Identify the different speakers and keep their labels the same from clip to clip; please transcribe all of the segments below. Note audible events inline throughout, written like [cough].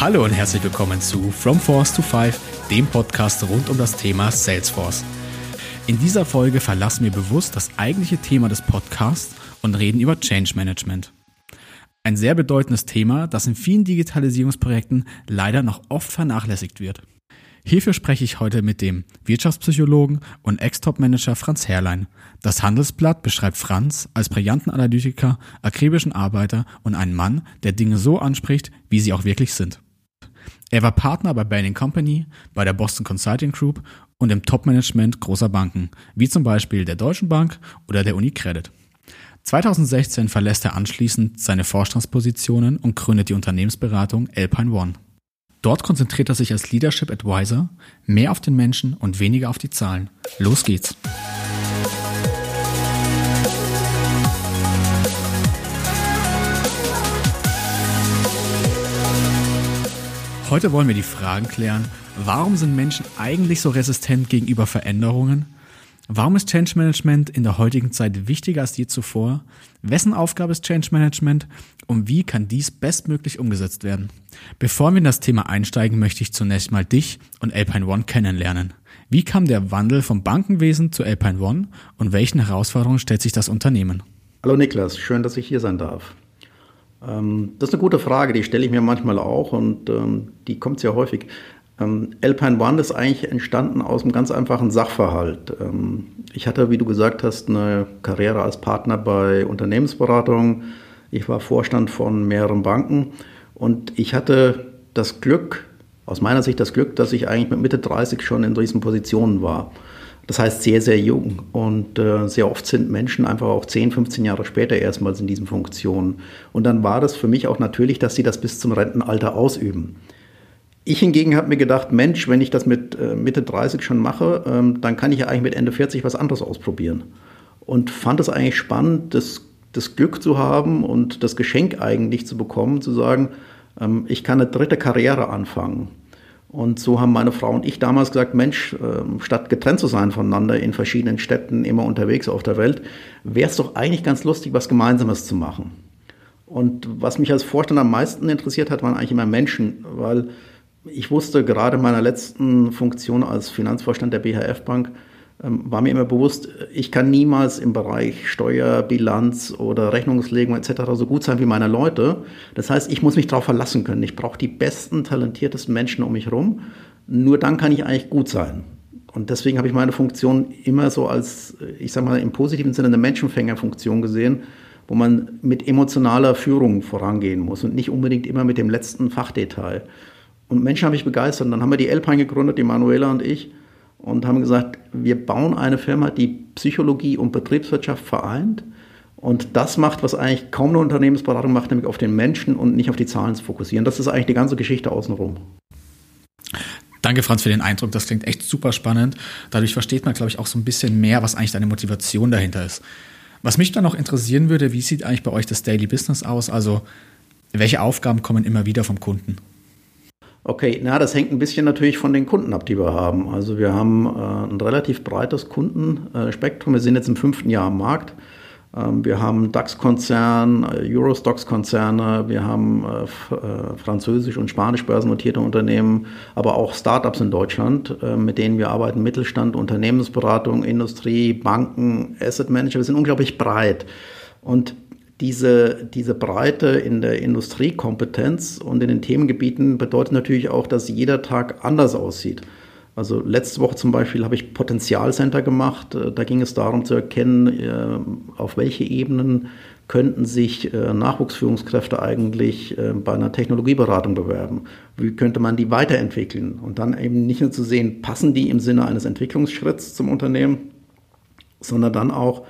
Speaker 1: Hallo und herzlich willkommen zu From Force to Five, dem Podcast rund um das Thema Salesforce. In dieser Folge verlassen wir bewusst das eigentliche Thema des Podcasts und reden über Change Management. Ein sehr bedeutendes Thema, das in vielen Digitalisierungsprojekten leider noch oft vernachlässigt wird. Hierfür spreche ich heute mit dem Wirtschaftspsychologen und Ex-Top-Manager Franz Herrlein. Das Handelsblatt beschreibt Franz als brillanten Analytiker, akribischen Arbeiter und einen Mann, der Dinge so anspricht, wie sie auch wirklich sind. Er war Partner bei Bain Company, bei der Boston Consulting Group und im Top-Management großer Banken, wie zum Beispiel der Deutschen Bank oder der UniCredit. 2016 verlässt er anschließend seine Vorstandspositionen und gründet die Unternehmensberatung Alpine One. Dort konzentriert er sich als Leadership Advisor mehr auf den Menschen und weniger auf die Zahlen. Los geht's! Heute wollen wir die Fragen klären, warum sind Menschen eigentlich so resistent gegenüber Veränderungen Warum ist Change Management in der heutigen Zeit wichtiger als je zuvor? Wessen Aufgabe ist Change Management und wie kann dies bestmöglich umgesetzt werden? Bevor wir in das Thema einsteigen, möchte ich zunächst mal dich und Alpine One kennenlernen. Wie kam der Wandel vom Bankenwesen zu Alpine One und welchen Herausforderungen stellt sich das Unternehmen?
Speaker 2: Hallo Niklas, schön, dass ich hier sein darf. Ähm, das ist eine gute Frage, die stelle ich mir manchmal auch und ähm, die kommt sehr häufig. Ähm, Alpine One ist eigentlich entstanden aus einem ganz einfachen Sachverhalt. Ähm, ich hatte, wie du gesagt hast, eine Karriere als Partner bei Unternehmensberatung. Ich war Vorstand von mehreren Banken und ich hatte das Glück, aus meiner Sicht das Glück, dass ich eigentlich mit Mitte 30 schon in diesen Positionen war. Das heißt sehr, sehr jung. Und äh, sehr oft sind Menschen einfach auch 10, 15 Jahre später erstmals in diesen Funktionen. Und dann war das für mich auch natürlich, dass sie das bis zum Rentenalter ausüben. Ich hingegen habe mir gedacht, Mensch, wenn ich das mit äh, Mitte 30 schon mache, ähm, dann kann ich ja eigentlich mit Ende 40 was anderes ausprobieren. Und fand es eigentlich spannend, das, das Glück zu haben und das Geschenk eigentlich zu bekommen, zu sagen, ähm, ich kann eine dritte Karriere anfangen. Und so haben meine Frau und ich damals gesagt, Mensch, ähm, statt getrennt zu sein voneinander in verschiedenen Städten, immer unterwegs auf der Welt, wäre es doch eigentlich ganz lustig, was Gemeinsames zu machen. Und was mich als Vorstand am meisten interessiert hat, waren eigentlich immer Menschen, weil ich wusste gerade in meiner letzten Funktion als Finanzvorstand der BHF Bank, ähm, war mir immer bewusst, ich kann niemals im Bereich Steuer, Bilanz oder Rechnungslegung etc. so gut sein wie meine Leute. Das heißt, ich muss mich darauf verlassen können. Ich brauche die besten, talentiertesten Menschen um mich herum. Nur dann kann ich eigentlich gut sein. Und deswegen habe ich meine Funktion immer so als, ich sage mal, im positiven Sinne eine Menschenfängerfunktion gesehen, wo man mit emotionaler Führung vorangehen muss und nicht unbedingt immer mit dem letzten Fachdetail. Und Menschen haben mich begeistert. Und dann haben wir die Alpine gegründet, die Manuela und ich, und haben gesagt, wir bauen eine Firma, die Psychologie und Betriebswirtschaft vereint. Und das macht, was eigentlich kaum eine Unternehmensberatung macht, nämlich auf den Menschen und nicht auf die Zahlen zu fokussieren. Das ist eigentlich die ganze Geschichte außenrum.
Speaker 1: Danke, Franz, für den Eindruck. Das klingt echt super spannend. Dadurch versteht man, glaube ich, auch so ein bisschen mehr, was eigentlich deine Motivation dahinter ist. Was mich dann noch interessieren würde, wie sieht eigentlich bei euch das Daily Business aus? Also, welche Aufgaben kommen immer wieder vom Kunden?
Speaker 2: Okay, na, das hängt ein bisschen natürlich von den Kunden ab, die wir haben. Also wir haben äh, ein relativ breites Kundenspektrum. Wir sind jetzt im fünften Jahr am Markt. Ähm, wir haben DAX-Konzern, äh, Eurostox-Konzerne, wir haben äh, äh, französisch- und spanisch börsennotierte Unternehmen, aber auch Startups in Deutschland, äh, mit denen wir arbeiten, Mittelstand, Unternehmensberatung, Industrie, Banken, Asset Manager. Wir sind unglaublich breit. Und diese, diese Breite in der Industriekompetenz und in den Themengebieten bedeutet natürlich auch, dass jeder Tag anders aussieht. Also letzte Woche zum Beispiel habe ich Potenzialcenter gemacht. Äh, da ging es darum zu erkennen, äh, auf welche Ebenen könnten sich äh, Nachwuchsführungskräfte eigentlich bei einer Technologieberatung bewerben? Wie könnte man die weiterentwickeln? Und dann eben nicht nur zu sehen, passen die im Sinne eines Entwicklungsschritts zum Unternehmen, sondern dann auch,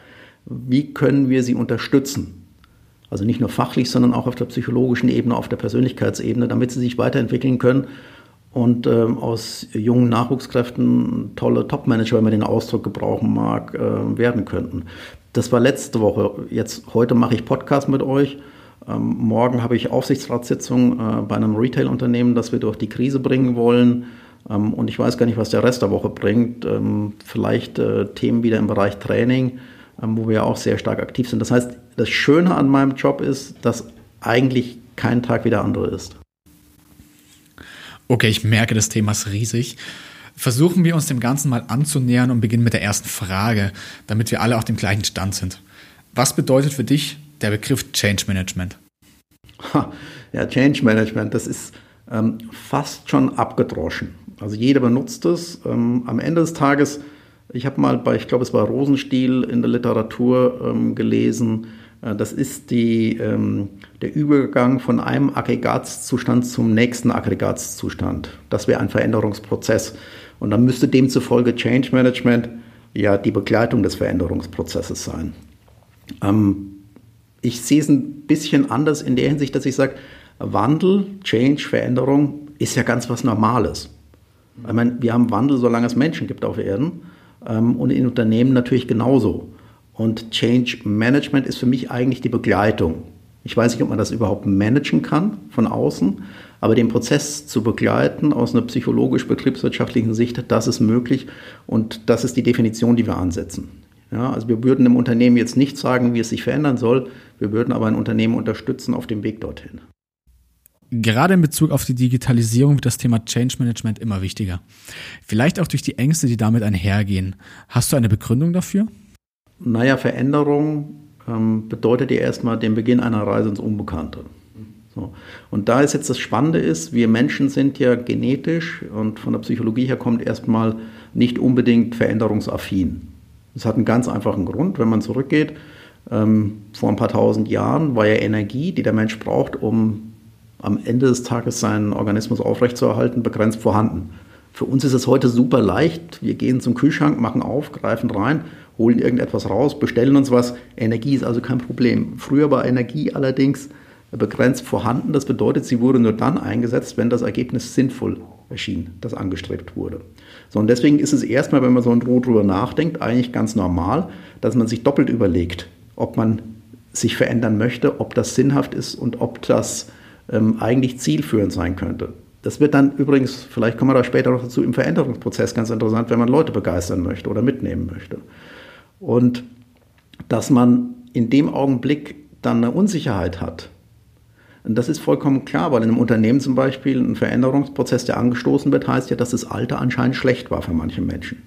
Speaker 2: wie können wir sie unterstützen? Also nicht nur fachlich, sondern auch auf der psychologischen Ebene, auf der Persönlichkeitsebene, damit sie sich weiterentwickeln können und ähm, aus jungen Nachwuchskräften tolle Top-Manager, wenn man den Ausdruck gebrauchen mag, äh, werden könnten. Das war letzte Woche. Jetzt heute mache ich Podcast mit euch. Ähm, morgen habe ich Aufsichtsratssitzung äh, bei einem Retail-Unternehmen, das wir durch die Krise bringen wollen. Ähm, und ich weiß gar nicht, was der Rest der Woche bringt. Ähm, vielleicht äh, Themen wieder im Bereich Training. Ähm, wo wir auch sehr stark aktiv sind. Das heißt, das Schöne an meinem Job ist, dass eigentlich kein Tag wie der andere ist.
Speaker 1: Okay, ich merke, das Thema ist riesig. Versuchen wir uns dem Ganzen mal anzunähern und beginnen mit der ersten Frage, damit wir alle auf dem gleichen Stand sind. Was bedeutet für dich der Begriff Change Management?
Speaker 2: Ja, Change Management, das ist ähm, fast schon abgedroschen. Also jeder benutzt es. Ähm, am Ende des Tages, ich habe mal bei, ich glaube, es war Rosenstiel in der Literatur ähm, gelesen, äh, das ist die, ähm, der Übergang von einem Aggregatzustand zum nächsten Aggregatzustand. Das wäre ein Veränderungsprozess. Und dann müsste demzufolge Change Management ja die Begleitung des Veränderungsprozesses sein. Ähm, ich sehe es ein bisschen anders in der Hinsicht, dass ich sage, Wandel, Change, Veränderung ist ja ganz was Normales. Ich meine, wir haben Wandel, solange es Menschen gibt auf Erden ähm, und in Unternehmen natürlich genauso. Und Change Management ist für mich eigentlich die Begleitung. Ich weiß nicht, ob man das überhaupt managen kann von außen, aber den Prozess zu begleiten aus einer psychologisch-betriebswirtschaftlichen Sicht, das ist möglich und das ist die Definition, die wir ansetzen. Ja, also wir würden dem Unternehmen jetzt nicht sagen, wie es sich verändern soll, wir würden aber ein Unternehmen unterstützen auf dem Weg dorthin.
Speaker 1: Gerade in Bezug auf die Digitalisierung wird das Thema Change Management immer wichtiger. Vielleicht auch durch die Ängste, die damit einhergehen. Hast du eine Begründung dafür?
Speaker 2: Naja, Veränderung ähm, bedeutet ja erstmal den Beginn einer Reise ins Unbekannte. So. Und da ist jetzt das Spannende ist, wir Menschen sind ja genetisch und von der Psychologie her kommt erstmal nicht unbedingt veränderungsaffin. Das hat einen ganz einfachen Grund, wenn man zurückgeht. Ähm, vor ein paar tausend Jahren war ja Energie, die der Mensch braucht, um am Ende des Tages seinen Organismus aufrechtzuerhalten, begrenzt vorhanden. Für uns ist es heute super leicht. Wir gehen zum Kühlschrank, machen auf, greifen rein holen irgendetwas raus, bestellen uns was. Energie ist also kein Problem. Früher war Energie allerdings begrenzt vorhanden. Das bedeutet, sie wurde nur dann eingesetzt, wenn das Ergebnis sinnvoll erschien, das angestrebt wurde. So, und deswegen ist es erstmal, wenn man so ein Ruhe drüber nachdenkt, eigentlich ganz normal, dass man sich doppelt überlegt, ob man sich verändern möchte, ob das sinnhaft ist und ob das ähm, eigentlich zielführend sein könnte. Das wird dann übrigens, vielleicht kommen wir da später noch dazu, im Veränderungsprozess ganz interessant, wenn man Leute begeistern möchte oder mitnehmen möchte. Und dass man in dem Augenblick dann eine Unsicherheit hat. Und das ist vollkommen klar, weil in einem Unternehmen zum Beispiel ein Veränderungsprozess, der angestoßen wird, heißt ja, dass das Alte anscheinend schlecht war für manche Menschen.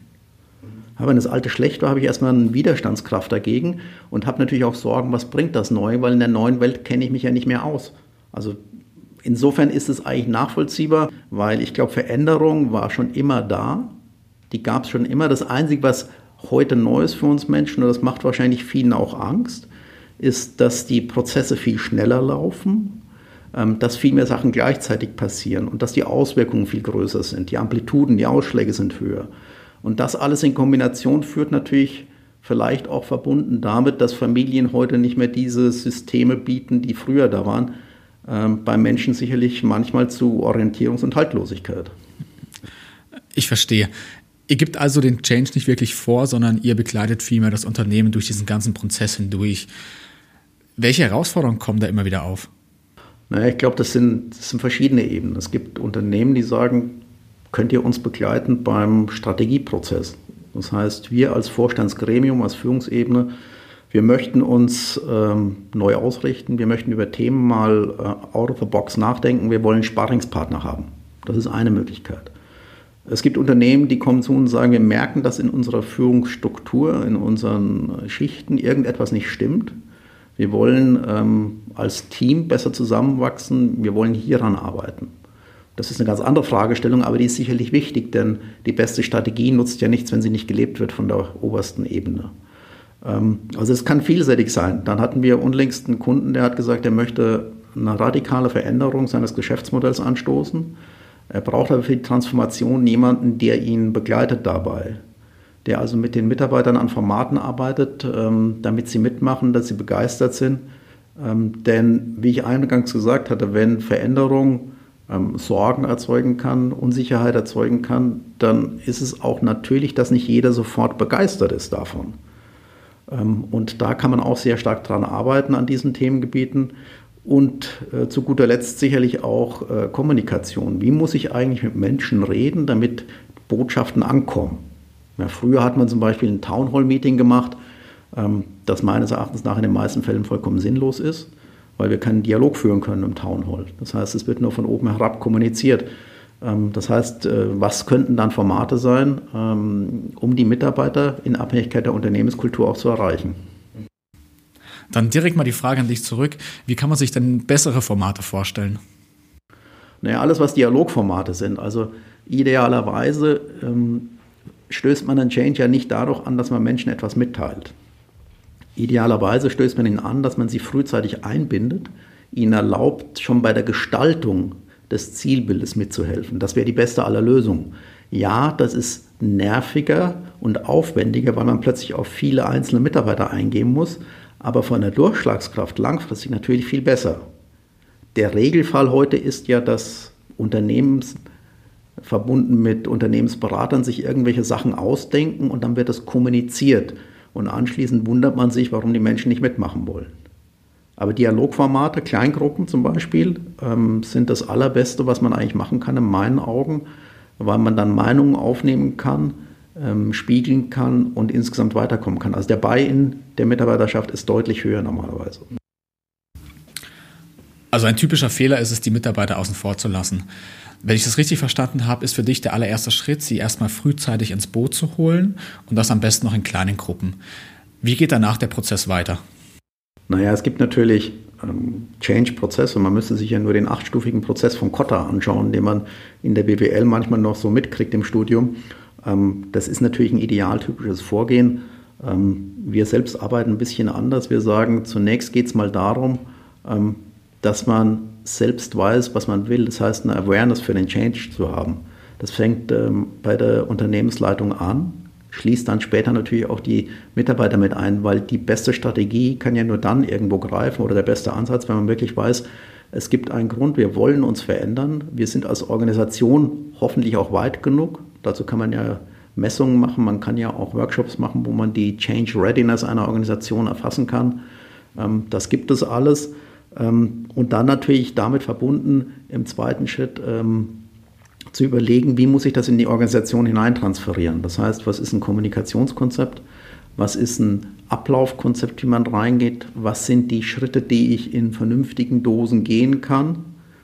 Speaker 2: Aber wenn das Alte schlecht war, habe ich erstmal eine Widerstandskraft dagegen und habe natürlich auch Sorgen, was bringt das Neue, weil in der neuen Welt kenne ich mich ja nicht mehr aus. Also insofern ist es eigentlich nachvollziehbar, weil ich glaube, Veränderung war schon immer da. Die gab es schon immer. Das Einzige, was heute Neues für uns Menschen, und das macht wahrscheinlich vielen auch Angst, ist, dass die Prozesse viel schneller laufen, ähm, dass viel mehr Sachen gleichzeitig passieren und dass die Auswirkungen viel größer sind. Die Amplituden, die Ausschläge sind höher. Und das alles in Kombination führt natürlich vielleicht auch verbunden damit, dass Familien heute nicht mehr diese Systeme bieten, die früher da waren, beim Menschen sicherlich manchmal zu Orientierungs- und Haltlosigkeit.
Speaker 1: Ich verstehe. Ihr gebt also den Change nicht wirklich vor, sondern ihr begleitet vielmehr das Unternehmen durch diesen ganzen Prozess hindurch. Welche Herausforderungen kommen da immer wieder auf?
Speaker 2: Naja, ich glaube, das sind, das sind verschiedene Ebenen. Es gibt Unternehmen, die sagen, könnt ihr uns begleiten beim Strategieprozess. Das heißt, wir als Vorstandsgremium, als Führungsebene, wir möchten uns ähm, neu ausrichten, wir möchten über Themen mal äh, out of the box nachdenken, wir wollen Sparringspartner haben. Das ist eine Möglichkeit. Es gibt Unternehmen, die kommen zu uns und sagen, wir merken, dass in unserer Führungsstruktur, in unseren Schichten irgendetwas nicht stimmt. Wir wollen ähm, als Team besser zusammenwachsen, wir wollen hieran arbeiten. Das ist eine ganz andere Fragestellung, aber die ist sicherlich wichtig, denn die beste Strategie nutzt ja nichts, wenn sie nicht gelebt wird von der obersten Ebene. Ähm, also es kann vielseitig sein. Dann hatten wir unlängst einen Kunden, der hat gesagt, er möchte eine radikale Veränderung seines Geschäftsmodells anstoßen. Er braucht aber für die Transformation jemanden, der ihn begleitet dabei, der also mit den Mitarbeitern an Formaten arbeitet, ähm, damit sie mitmachen, dass sie begeistert sind. Ähm, denn wie ich eingangs gesagt hatte, wenn Veränderung Sorgen erzeugen kann, Unsicherheit erzeugen kann, dann ist es auch natürlich, dass nicht jeder sofort begeistert ist davon. Und da kann man auch sehr stark dran arbeiten an diesen Themengebieten. Und äh, zu guter Letzt sicherlich auch äh, Kommunikation. Wie muss ich eigentlich mit Menschen reden, damit Botschaften ankommen? Ja, früher hat man zum Beispiel ein Townhall-Meeting gemacht, ähm, das meines Erachtens nach in den meisten Fällen vollkommen sinnlos ist, weil wir keinen Dialog führen können im Townhall. Das heißt, es wird nur von oben herab kommuniziert. Ähm, das heißt, äh, was könnten dann Formate sein, ähm, um die Mitarbeiter in Abhängigkeit der Unternehmenskultur auch zu erreichen?
Speaker 1: Dann direkt mal die Frage an dich zurück. Wie kann man sich denn bessere Formate vorstellen?
Speaker 2: Naja, alles, was Dialogformate sind. Also idealerweise ähm, stößt man einen Change ja nicht dadurch an, dass man Menschen etwas mitteilt. Idealerweise stößt man ihn an, dass man sie frühzeitig einbindet, ihnen erlaubt, schon bei der Gestaltung des Zielbildes mitzuhelfen. Das wäre die beste aller Lösungen. Ja, das ist nerviger und aufwendiger, weil man plötzlich auf viele einzelne Mitarbeiter eingehen muss, aber von der Durchschlagskraft langfristig natürlich viel besser. Der Regelfall heute ist ja, dass Unternehmens verbunden mit Unternehmensberatern sich irgendwelche Sachen ausdenken und dann wird das kommuniziert. Und anschließend wundert man sich, warum die Menschen nicht mitmachen wollen. Aber Dialogformate, Kleingruppen zum Beispiel, ähm, sind das Allerbeste, was man eigentlich machen kann, in meinen Augen, weil man dann Meinungen aufnehmen kann, ähm, spiegeln kann und insgesamt weiterkommen kann. Also der Buy-in der Mitarbeiterschaft ist deutlich höher normalerweise.
Speaker 1: Also ein typischer Fehler ist es, die Mitarbeiter außen vor zu lassen. Wenn ich das richtig verstanden habe, ist für dich der allererste Schritt, sie erstmal frühzeitig ins Boot zu holen und das am besten noch in kleinen Gruppen. Wie geht danach der Prozess weiter?
Speaker 2: Naja, es gibt natürlich ähm, Change-Prozesse. Man müsste sich ja nur den achtstufigen Prozess von Kotta anschauen, den man in der BWL manchmal noch so mitkriegt im Studium. Ähm, das ist natürlich ein idealtypisches Vorgehen. Ähm, wir selbst arbeiten ein bisschen anders. Wir sagen, zunächst geht es mal darum, ähm, dass man selbst weiß, was man will. Das heißt, eine Awareness für den Change zu haben. Das fängt ähm, bei der Unternehmensleitung an, schließt dann später natürlich auch die Mitarbeiter mit ein, weil die beste Strategie kann ja nur dann irgendwo greifen oder der beste Ansatz, wenn man wirklich weiß, es gibt einen Grund, wir wollen uns verändern. Wir sind als Organisation hoffentlich auch weit genug. Dazu kann man ja Messungen machen, man kann ja auch Workshops machen, wo man die Change Readiness einer Organisation erfassen kann. Ähm, das gibt es alles. Ähm, und dann natürlich damit verbunden im zweiten Schritt ähm, zu überlegen, wie muss ich das in die Organisation hineintransferieren. Das heißt, was ist ein Kommunikationskonzept? Was ist ein Ablaufkonzept, wie man reingeht? Was sind die Schritte, die ich in vernünftigen Dosen gehen kann?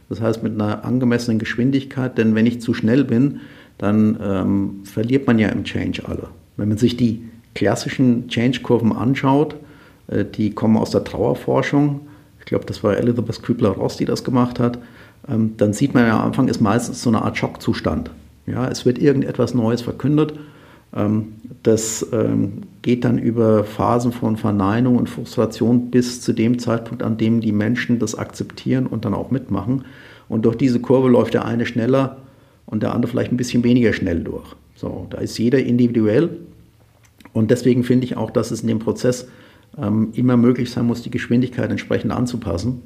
Speaker 2: Das heißt, mit einer angemessenen Geschwindigkeit, denn wenn ich zu schnell bin, dann ähm, verliert man ja im Change alle. Wenn man sich die klassischen Change-Kurven anschaut, äh, die kommen aus der Trauerforschung, ich glaube, das war Elizabeth Kübler-Ross, die das gemacht hat, ähm, dann sieht man ja am Anfang ist meistens so eine Art Schockzustand. Ja, es wird irgendetwas Neues verkündet. Ähm, das ähm, geht dann über Phasen von Verneinung und Frustration bis zu dem Zeitpunkt, an dem die Menschen das akzeptieren und dann auch mitmachen. Und durch diese Kurve läuft der eine schneller und der andere vielleicht ein bisschen weniger schnell durch. So, da ist jeder individuell. Und deswegen finde ich auch, dass es in dem Prozess ähm, immer möglich sein muss, die Geschwindigkeit entsprechend anzupassen.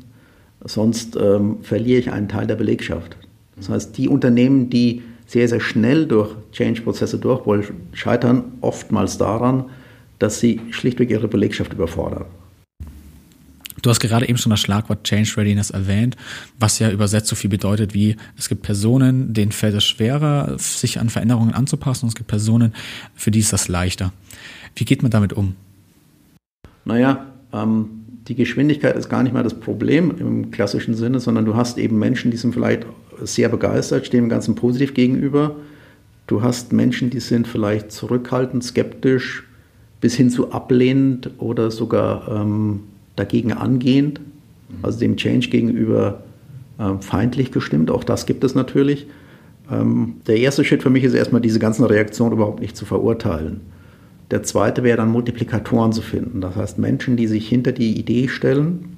Speaker 2: Sonst ähm, verliere ich einen Teil der Belegschaft. Das heißt, die Unternehmen, die sehr, sehr schnell durch Change-Prozesse durch wollen, scheitern oftmals daran, dass sie schlichtweg ihre Belegschaft überfordern.
Speaker 1: Du hast gerade eben schon das Schlagwort Change Readiness erwähnt, was ja übersetzt so viel bedeutet wie, es gibt Personen, denen fällt es schwerer, sich an Veränderungen anzupassen und es gibt Personen, für die ist das leichter. Wie geht man damit um?
Speaker 2: naja, ähm, die Geschwindigkeit ist gar nicht mal das Problem im klassischen Sinne, sondern du hast eben Menschen, die sind vielleicht sehr begeistert, stehen dem Ganzen positiv gegenüber. Du hast Menschen, die sind vielleicht zurückhaltend, skeptisch, bis hin zu ablehnend oder sogar ähm, dagegen angehend, also dem Change gegenüber äh, feindlich gestimmt. Auch das gibt es natürlich. Ähm, der erste Schritt für mich ist erstmal, diese ganzen Reaktionen überhaupt nicht zu verurteilen. Der zweite wäre dann Multiplikatoren zu finden. Das heißt Menschen, die sich hinter die Idee stellen,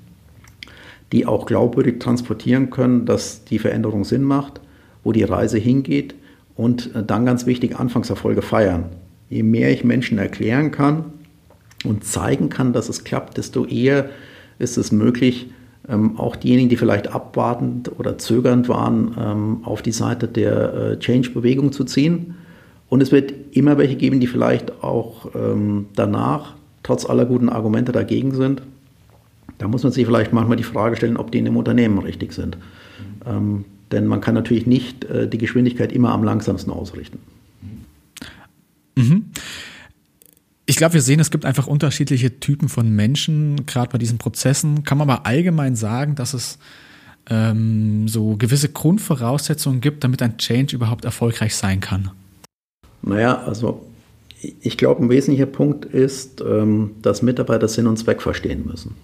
Speaker 2: die auch glaubwürdig transportieren können, dass die Veränderung Sinn macht, wo die Reise hingeht und dann ganz wichtig Anfangserfolge feiern. Je mehr ich Menschen erklären kann und zeigen kann, dass es klappt, desto eher ist es möglich, ähm, auch diejenigen, die vielleicht abwartend oder zögernd waren, ähm, auf die Seite der äh, Change-Bewegung zu ziehen und es wird immer welche geben, die vielleicht auch ähm, danach, trotz aller guten Argumente, dagegen sind. Da muss man sich vielleicht manchmal die Frage stellen, ob die in dem Unternehmen richtig sind. Ähm, denn man kann natürlich nicht äh, die Geschwindigkeit immer am langsamsten ausrichten.
Speaker 1: Mhm. Ich glaube, wir sehen, es gibt einfach unterschiedliche Typen von Menschen, gerade bei diesen Prozessen. Kann man aber allgemein sagen, dass es ähm, so gewisse Grundvoraussetzungen gibt, damit ein Change überhaupt erfolgreich sein kann?
Speaker 2: Naja, also ich glaube, ein wesentlicher Punkt ist, ähm, dass Mitarbeiter Sinn und Zweck verstehen müssen.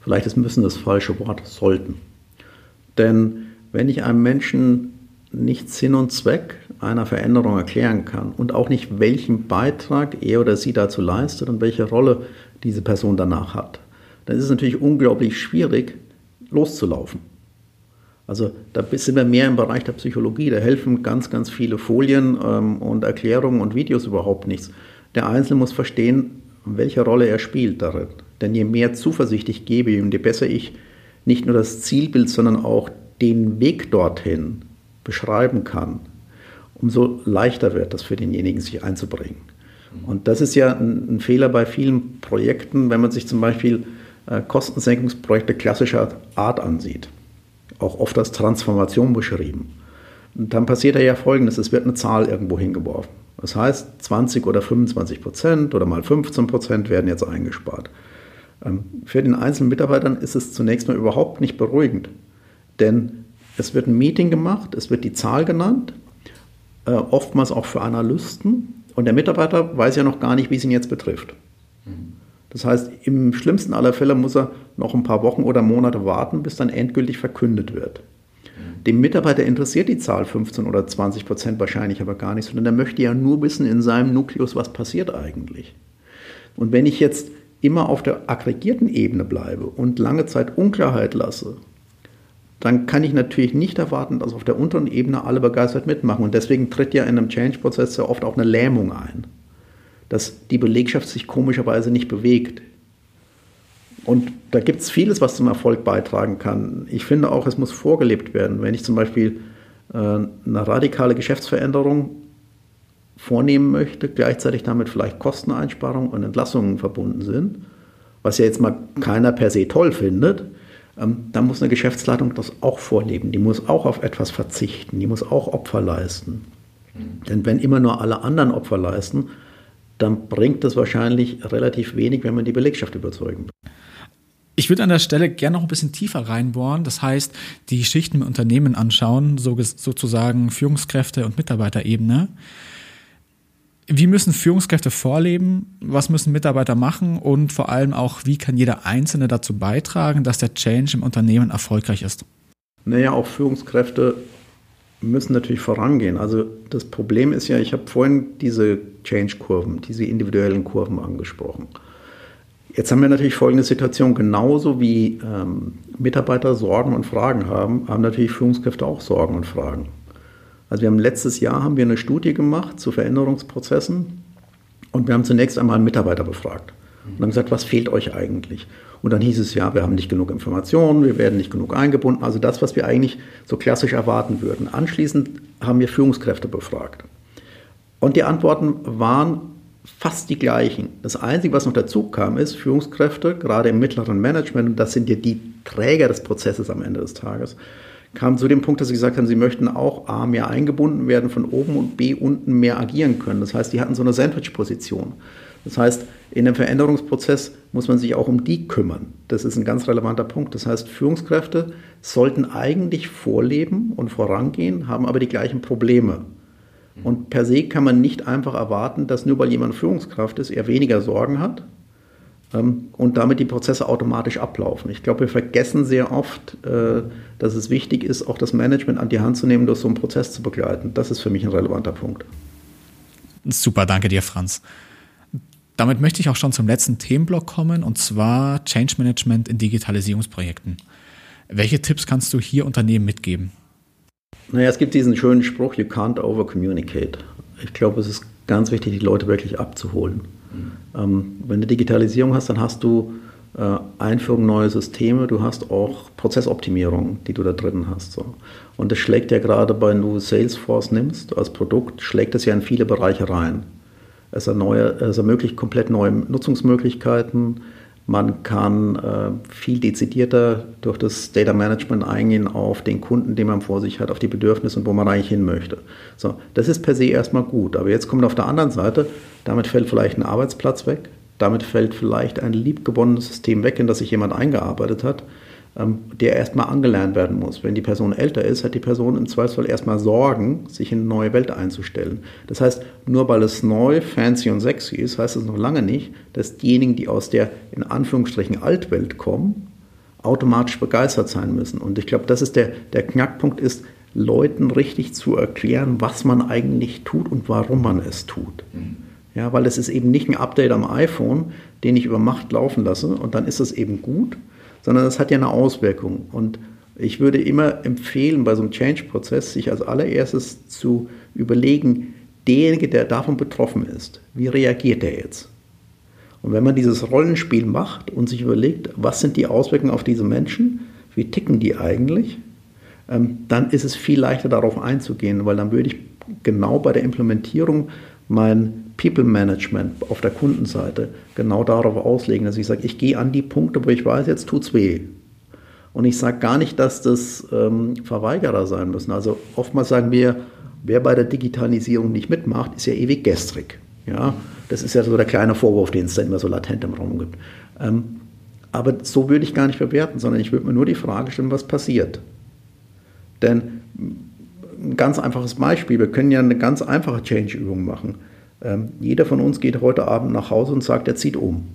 Speaker 2: Vielleicht ist müssen das falsche Wort, sollten. Denn wenn ich einem Menschen nicht Sinn und Zweck einer Veränderung erklären kann und auch nicht, welchen Beitrag er oder sie dazu leistet und welche Rolle diese Person danach hat, dann ist es natürlich unglaublich schwierig, loszulaufen. Also da sind wir mehr im Bereich der Psychologie. Da helfen ganz, ganz viele Folien ähm, und Erklärungen und Videos überhaupt nichts. Der Einzelne muss verstehen, welche Rolle er spielt darin. Denn je mehr Zuversicht ich gebe ihm, je besser ich nicht nur das Zielbild, sondern auch den Weg dorthin beschreiben kann, umso leichter wird das für denjenigen, sich einzubringen. Und das ist ja ein, ein Fehler bei vielen Projekten, wenn man sich zum Beispiel äh, Kostensenkungsprojekte klassischer Art ansieht. Auch oft als Transformation beschrieben. Und dann passiert ja Folgendes: Es wird eine Zahl irgendwo hingeworfen. Das heißt, 20 oder 25 Prozent oder mal 15 Prozent werden jetzt eingespart. Ähm, für den einzelnen Mitarbeitern ist es zunächst mal überhaupt nicht beruhigend, denn es wird ein Meeting gemacht, es wird die Zahl genannt, äh, oftmals auch für Analysten, und der Mitarbeiter weiß ja noch gar nicht, wie es ihn jetzt betrifft. Das heißt, im schlimmsten aller Fälle muss er noch ein paar Wochen oder Monate warten, bis dann endgültig verkündet wird. Dem Mitarbeiter interessiert die Zahl 15 oder 20 Prozent wahrscheinlich aber gar nicht, sondern er möchte ja nur wissen in seinem Nukleus, was passiert eigentlich. Und wenn ich jetzt immer auf der aggregierten Ebene bleibe und lange Zeit Unklarheit lasse, dann kann ich natürlich nicht erwarten, dass auf der unteren Ebene alle begeistert mitmachen. Und deswegen tritt ja in einem Change-Prozess sehr oft auch eine Lähmung ein, dass die Belegschaft sich komischerweise nicht bewegt. Und da gibt es vieles, was zum Erfolg beitragen kann. Ich finde auch, es muss vorgelebt werden. Wenn ich zum Beispiel äh, eine radikale Geschäftsveränderung vornehmen möchte, gleichzeitig damit vielleicht Kosteneinsparungen und Entlassungen verbunden sind, was ja jetzt mal keiner per se toll findet, ähm, dann muss eine Geschäftsleitung das auch vorleben. Die muss auch auf etwas verzichten, die muss auch Opfer leisten. Denn wenn immer nur alle anderen Opfer leisten, dann bringt es wahrscheinlich relativ wenig, wenn man die Belegschaft überzeugen will.
Speaker 1: Ich würde an der Stelle gerne noch ein bisschen tiefer reinbohren. Das heißt, die Schichten im Unternehmen anschauen, so, sozusagen Führungskräfte und Mitarbeiterebene. Wie müssen Führungskräfte vorleben? Was müssen Mitarbeiter machen? Und vor allem auch, wie kann jeder Einzelne dazu beitragen, dass der Change im Unternehmen erfolgreich ist?
Speaker 2: Naja, auch Führungskräfte müssen natürlich vorangehen. Also das Problem ist ja, ich habe vorhin diese Change-Kurven, diese individuellen Kurven angesprochen. Jetzt haben wir natürlich folgende Situation, genauso wie ähm, Mitarbeiter Sorgen und Fragen haben, haben natürlich Führungskräfte auch Sorgen und Fragen. Also wir haben letztes Jahr haben wir eine Studie gemacht zu Veränderungsprozessen und wir haben zunächst einmal Mitarbeiter befragt und haben gesagt, was fehlt euch eigentlich? Und dann hieß es ja, wir haben nicht genug Informationen, wir werden nicht genug eingebunden, also das, was wir eigentlich so klassisch erwarten würden. Anschließend haben wir Führungskräfte befragt. Und die Antworten waren fast die gleichen. Das Einzige, was noch dazu kam, ist, Führungskräfte, gerade im mittleren Management, und das sind ja die Träger des Prozesses am Ende des Tages, kamen zu dem Punkt, dass sie gesagt haben, sie möchten auch A, mehr eingebunden werden von oben und B, unten mehr agieren können. Das heißt, die hatten so eine Sandwich-Position. Das heißt, in dem Veränderungsprozess muss man sich auch um die kümmern. Das ist ein ganz relevanter Punkt. Das heißt, Führungskräfte sollten eigentlich vorleben und vorangehen, haben aber die gleichen Probleme. Und per se kann man nicht einfach erwarten, dass nur weil jemand Führungskraft ist, er weniger Sorgen hat, ähm, und damit die Prozesse automatisch ablaufen. Ich glaube, wir vergessen sehr oft, äh, dass es wichtig ist, auch das Management an die Hand zu nehmen, durch so einen Prozess zu begleiten. Das ist für mich ein relevanter Punkt.
Speaker 1: Super, danke dir, Franz. Damit möchte ich auch schon zum letzten Themenblock kommen, und zwar Change Management in Digitalisierungsprojekten. Welche Tipps kannst du hier Unternehmen mitgeben?
Speaker 2: Naja, es gibt diesen schönen Spruch, you can't over communicate. Ich glaube, es ist ganz wichtig, die Leute wirklich abzuholen. Ähm, wenn du Digitalisierung hast, dann hast du äh, Einführung neuer Systeme, du hast auch Prozessoptimierung, die du da drin hast. So. Und das schlägt ja gerade, wenn du Salesforce nimmst als Produkt, schlägt es ja in viele Bereiche rein. Es, erneuert, es ermöglicht komplett neue Nutzungsmöglichkeiten, man kann äh, viel dezidierter durch das Data Management eingehen auf den Kunden, den man vor sich hat, auf die Bedürfnisse und wo man eigentlich hin möchte. So, das ist per se erstmal gut. Aber jetzt kommt auf der anderen Seite, damit fällt vielleicht ein Arbeitsplatz weg, damit fällt vielleicht ein liebgewonnenes System weg, in das sich jemand eingearbeitet hat. Ähm, der erstmal angelernt werden muss. Wenn die Person älter ist, hat die Person im Zweifelsfall erstmal Sorgen, sich in eine neue Welt einzustellen. Das heißt, nur weil es neu, fancy und sexy ist, heißt es noch lange nicht, dass diejenigen, die aus der in Anführungsstrichen Altwelt kommen, automatisch begeistert sein müssen. Und ich glaube, das ist der, der Knackpunkt ist, Leuten richtig zu erklären, was man eigentlich tut und warum man es tut. Ja, weil es ist eben nicht ein Update am iPhone, den ich über Macht laufen lasse und dann ist es eben gut, sondern es hat ja eine Auswirkung. Und ich würde immer empfehlen, bei so einem Change-Prozess sich als allererstes zu überlegen, derjenige, der davon betroffen ist, wie reagiert er jetzt? Und wenn man dieses Rollenspiel macht und sich überlegt, was sind die Auswirkungen auf diese Menschen, wie ticken die eigentlich, ähm, dann ist es viel leichter darauf einzugehen, weil dann würde ich genau bei der Implementierung mein People Management auf der Kundenseite genau darauf auslegen, dass ich sage, ich gehe an die Punkte, wo ich weiß, jetzt tut es weh. Und ich sage gar nicht, dass das ähm, Verweigerer sein müssen. Also oftmals sagen wir, wer bei der Digitalisierung nicht mitmacht, ist ja ewig gestrig. Ja, das ist ja so der kleine Vorwurf, den es da immer so latent im Raum gibt. Ähm, aber so würde ich gar nicht bewerten, sondern ich würde mir nur die Frage stellen, was passiert. Denn ein ganz einfaches Beispiel, wir können ja eine ganz einfache Change-Übung machen. Ähm, jeder von uns geht heute Abend nach Hause und sagt, er zieht um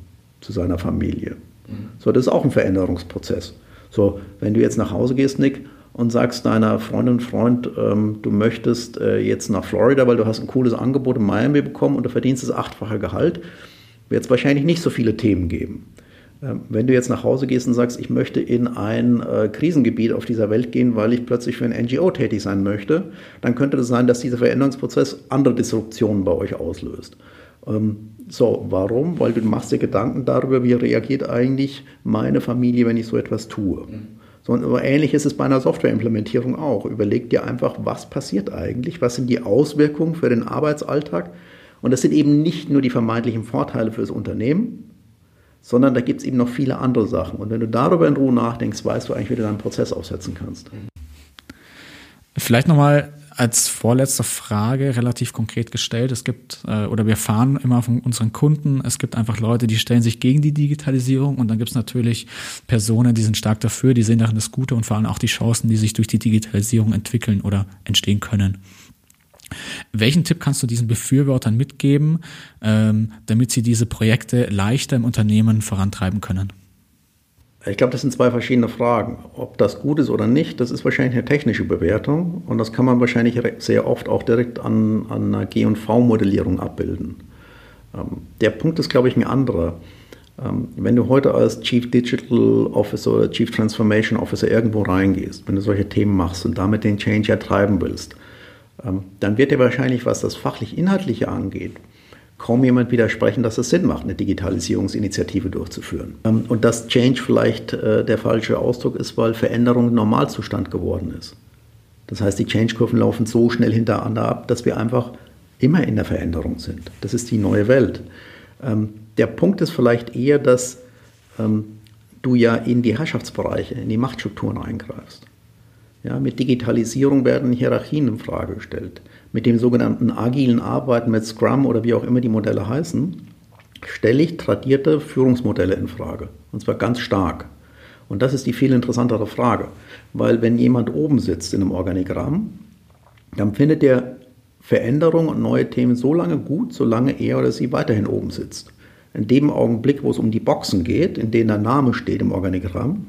Speaker 2: zu seiner Familie. Mhm. So, das ist auch ein Veränderungsprozess. So, wenn du jetzt nach Hause gehst, Nick, und sagst deiner Freundin und Freund, ähm, du möchtest äh, jetzt nach Florida, weil du hast ein cooles Angebot in Miami bekommen und du verdienst das achtfache Gehalt, wird es wahrscheinlich nicht so viele Themen geben. Ähm, wenn du jetzt nach Hause gehst und sagst, ich möchte in ein äh, Krisengebiet auf dieser Welt gehen, weil ich plötzlich für ein NGO tätig sein möchte, dann könnte es das sein, dass dieser Veränderungsprozess andere Disruptionen bei euch auslöst. Ähm, so, warum? Weil du machst dir Gedanken darüber, wie reagiert eigentlich meine Familie, wenn ich so etwas tue. So, und ähnlich ist es bei einer Softwareimplementierung auch. Überleg dir einfach, was passiert eigentlich, was sind die Auswirkungen für den Arbeitsalltag. Und das sind eben nicht nur die vermeintlichen Vorteile für das Unternehmen, sondern da gibt es eben noch viele andere Sachen. Und wenn du darüber in Ruhe nachdenkst, weißt du eigentlich, wie du deinen Prozess aufsetzen kannst.
Speaker 1: Vielleicht nochmal als vorletzte Frage relativ konkret gestellt. Es gibt, äh, oder wir fahren immer von unseren Kunden, es gibt einfach Leute, die stellen sich gegen die Digitalisierung und dann gibt es natürlich Personen, die sind stark dafür, die sehen darin das Gute und vor allem auch die Chancen, die sich durch die Digitalisierung entwickeln oder entstehen können. Welchen Tipp kannst du diesen Befürwortern mitgeben, ähm, damit sie diese Projekte leichter im Unternehmen vorantreiben können?
Speaker 2: Ich glaube, das sind zwei verschiedene Fragen. Ob das gut ist oder nicht, das ist wahrscheinlich eine technische Bewertung und das kann man wahrscheinlich sehr oft auch direkt an, an einer G&V-Modellierung abbilden. Ähm, der Punkt ist, glaube ich, ein anderer. Ähm, wenn du heute als Chief Digital Officer oder Chief Transformation Officer irgendwo reingehst, wenn du solche Themen machst und damit den Change ertreiben willst, ähm, dann wird dir wahrscheinlich, was das fachlich-inhaltliche angeht, kaum jemand widersprechen, dass es Sinn macht, eine Digitalisierungsinitiative durchzuführen. Ähm, und dass Change vielleicht äh, der falsche Ausdruck ist, weil Veränderung Normalzustand geworden ist. Das heißt, die Change-Kurven laufen so schnell hintereinander ab, dass wir einfach immer in der Veränderung sind. Das ist die neue Welt. Ähm, der Punkt ist vielleicht eher, dass du ja in die Herrschaftsbereiche, in die Machtstrukturen eingreifst. Ja, mit Digitalisierung werden Hierarchien in Frage gestellt. Mit dem sogenannten agilen Arbeiten mit Scrum oder wie auch immer die Modelle heißen, stelle ich tradierte Führungsmodelle in Frage. Und zwar ganz stark. Und das ist die viel interessantere Frage. Weil wenn jemand oben sitzt in einem Organigramm, dann findet er Veränderungen und neue Themen so lange gut, solange er oder sie weiterhin oben sitzt. In dem Augenblick, wo es um die Boxen geht, in denen der Name steht im Organigramm,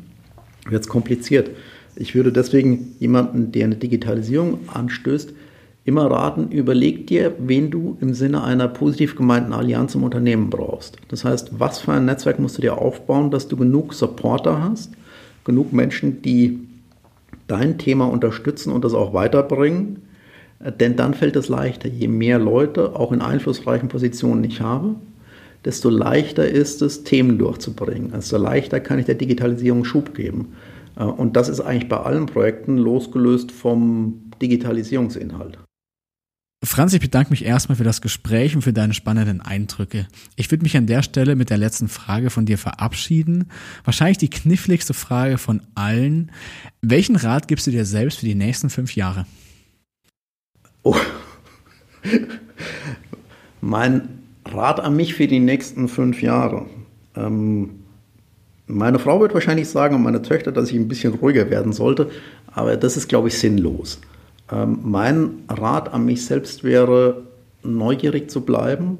Speaker 2: wird es kompliziert. Ich würde deswegen jemanden, der eine Digitalisierung anstößt, immer raten, überleg dir, wen du im Sinne einer positiv gemeinten Allianz im Unternehmen brauchst. Das heißt, was für ein Netzwerk musst du dir aufbauen, dass du genug Supporter hast, genug Menschen, die dein Thema unterstützen und das auch weiterbringen. Denn dann fällt es leichter. Je mehr Leute auch in einflussreichen Positionen ich habe, desto leichter ist es, Themen durchzubringen. Desto leichter kann ich der Digitalisierung Schub geben. Äh, und das ist eigentlich bei allen Projekten losgelöst vom Digitalisierungsinhalt.
Speaker 1: Franz, ich bedanke mich erstmal für das Gespräch und für deine spannenden Eindrücke. Ich würde mich an der Stelle mit der letzten Frage von dir verabschieden. Wahrscheinlich die kniffligste Frage von allen. Welchen Rat gibst du dir selbst für die nächsten fünf Jahre?
Speaker 2: Oh. [laughs] mein Rat an mich für die nächsten fünf Jahre. Ähm, Meine Frau wird wahrscheinlich sagen und meine Töchter, dass ich ein bisschen ruhiger werden sollte, aber das ist, glaube ich, sinnlos. Ähm, mein Rat an mich selbst wäre, neugierig zu bleiben,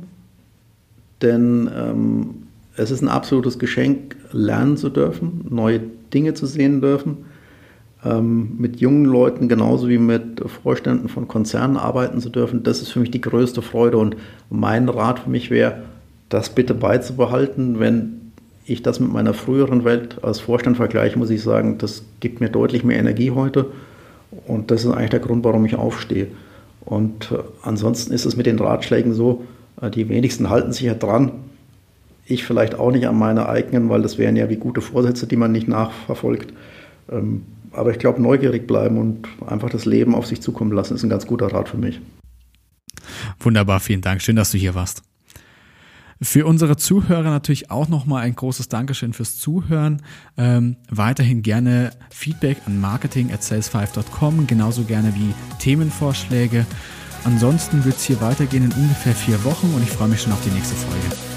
Speaker 2: denn ähm, es ist ein absolutes Geschenk, lernen zu dürfen, neue Dinge zu sehen dürfen, ähm, mit jungen Leuten genauso wie mit Vorständen von Konzernen arbeiten zu dürfen. Das ist für mich die größte Freude und mein Rat für mich wäre, das bitte beizubehalten. Wenn ich das mit meiner früheren Welt als Vorstand vergleiche, muss ich sagen, das gibt mir deutlich mehr Energie heute und das ist eigentlich der Grund, warum ich aufstehe. Und äh, ansonsten ist es mit den Ratschlägen so, äh, die wenigsten halten sich ja dran. Ich vielleicht auch nicht an meine eigenen, weil das wären ja wie gute Vorsätze, die man nicht nachverfolgt. Ähm, aber ich glaube, neugierig bleiben und einfach das Leben auf sich zukommen lassen, ist ein ganz guter Rat für mich.
Speaker 1: Wunderbar, vielen Dank. Schön, dass du hier warst. Für unsere Zuhörer natürlich auch nochmal ein großes Dankeschön fürs Zuhören. Ähm, weiterhin gerne Feedback an marketing at sales5.com, genauso gerne wie Themenvorschläge. Ansonsten wird es hier weitergehen in ungefähr vier Wochen und ich freue mich schon auf die nächste Folge.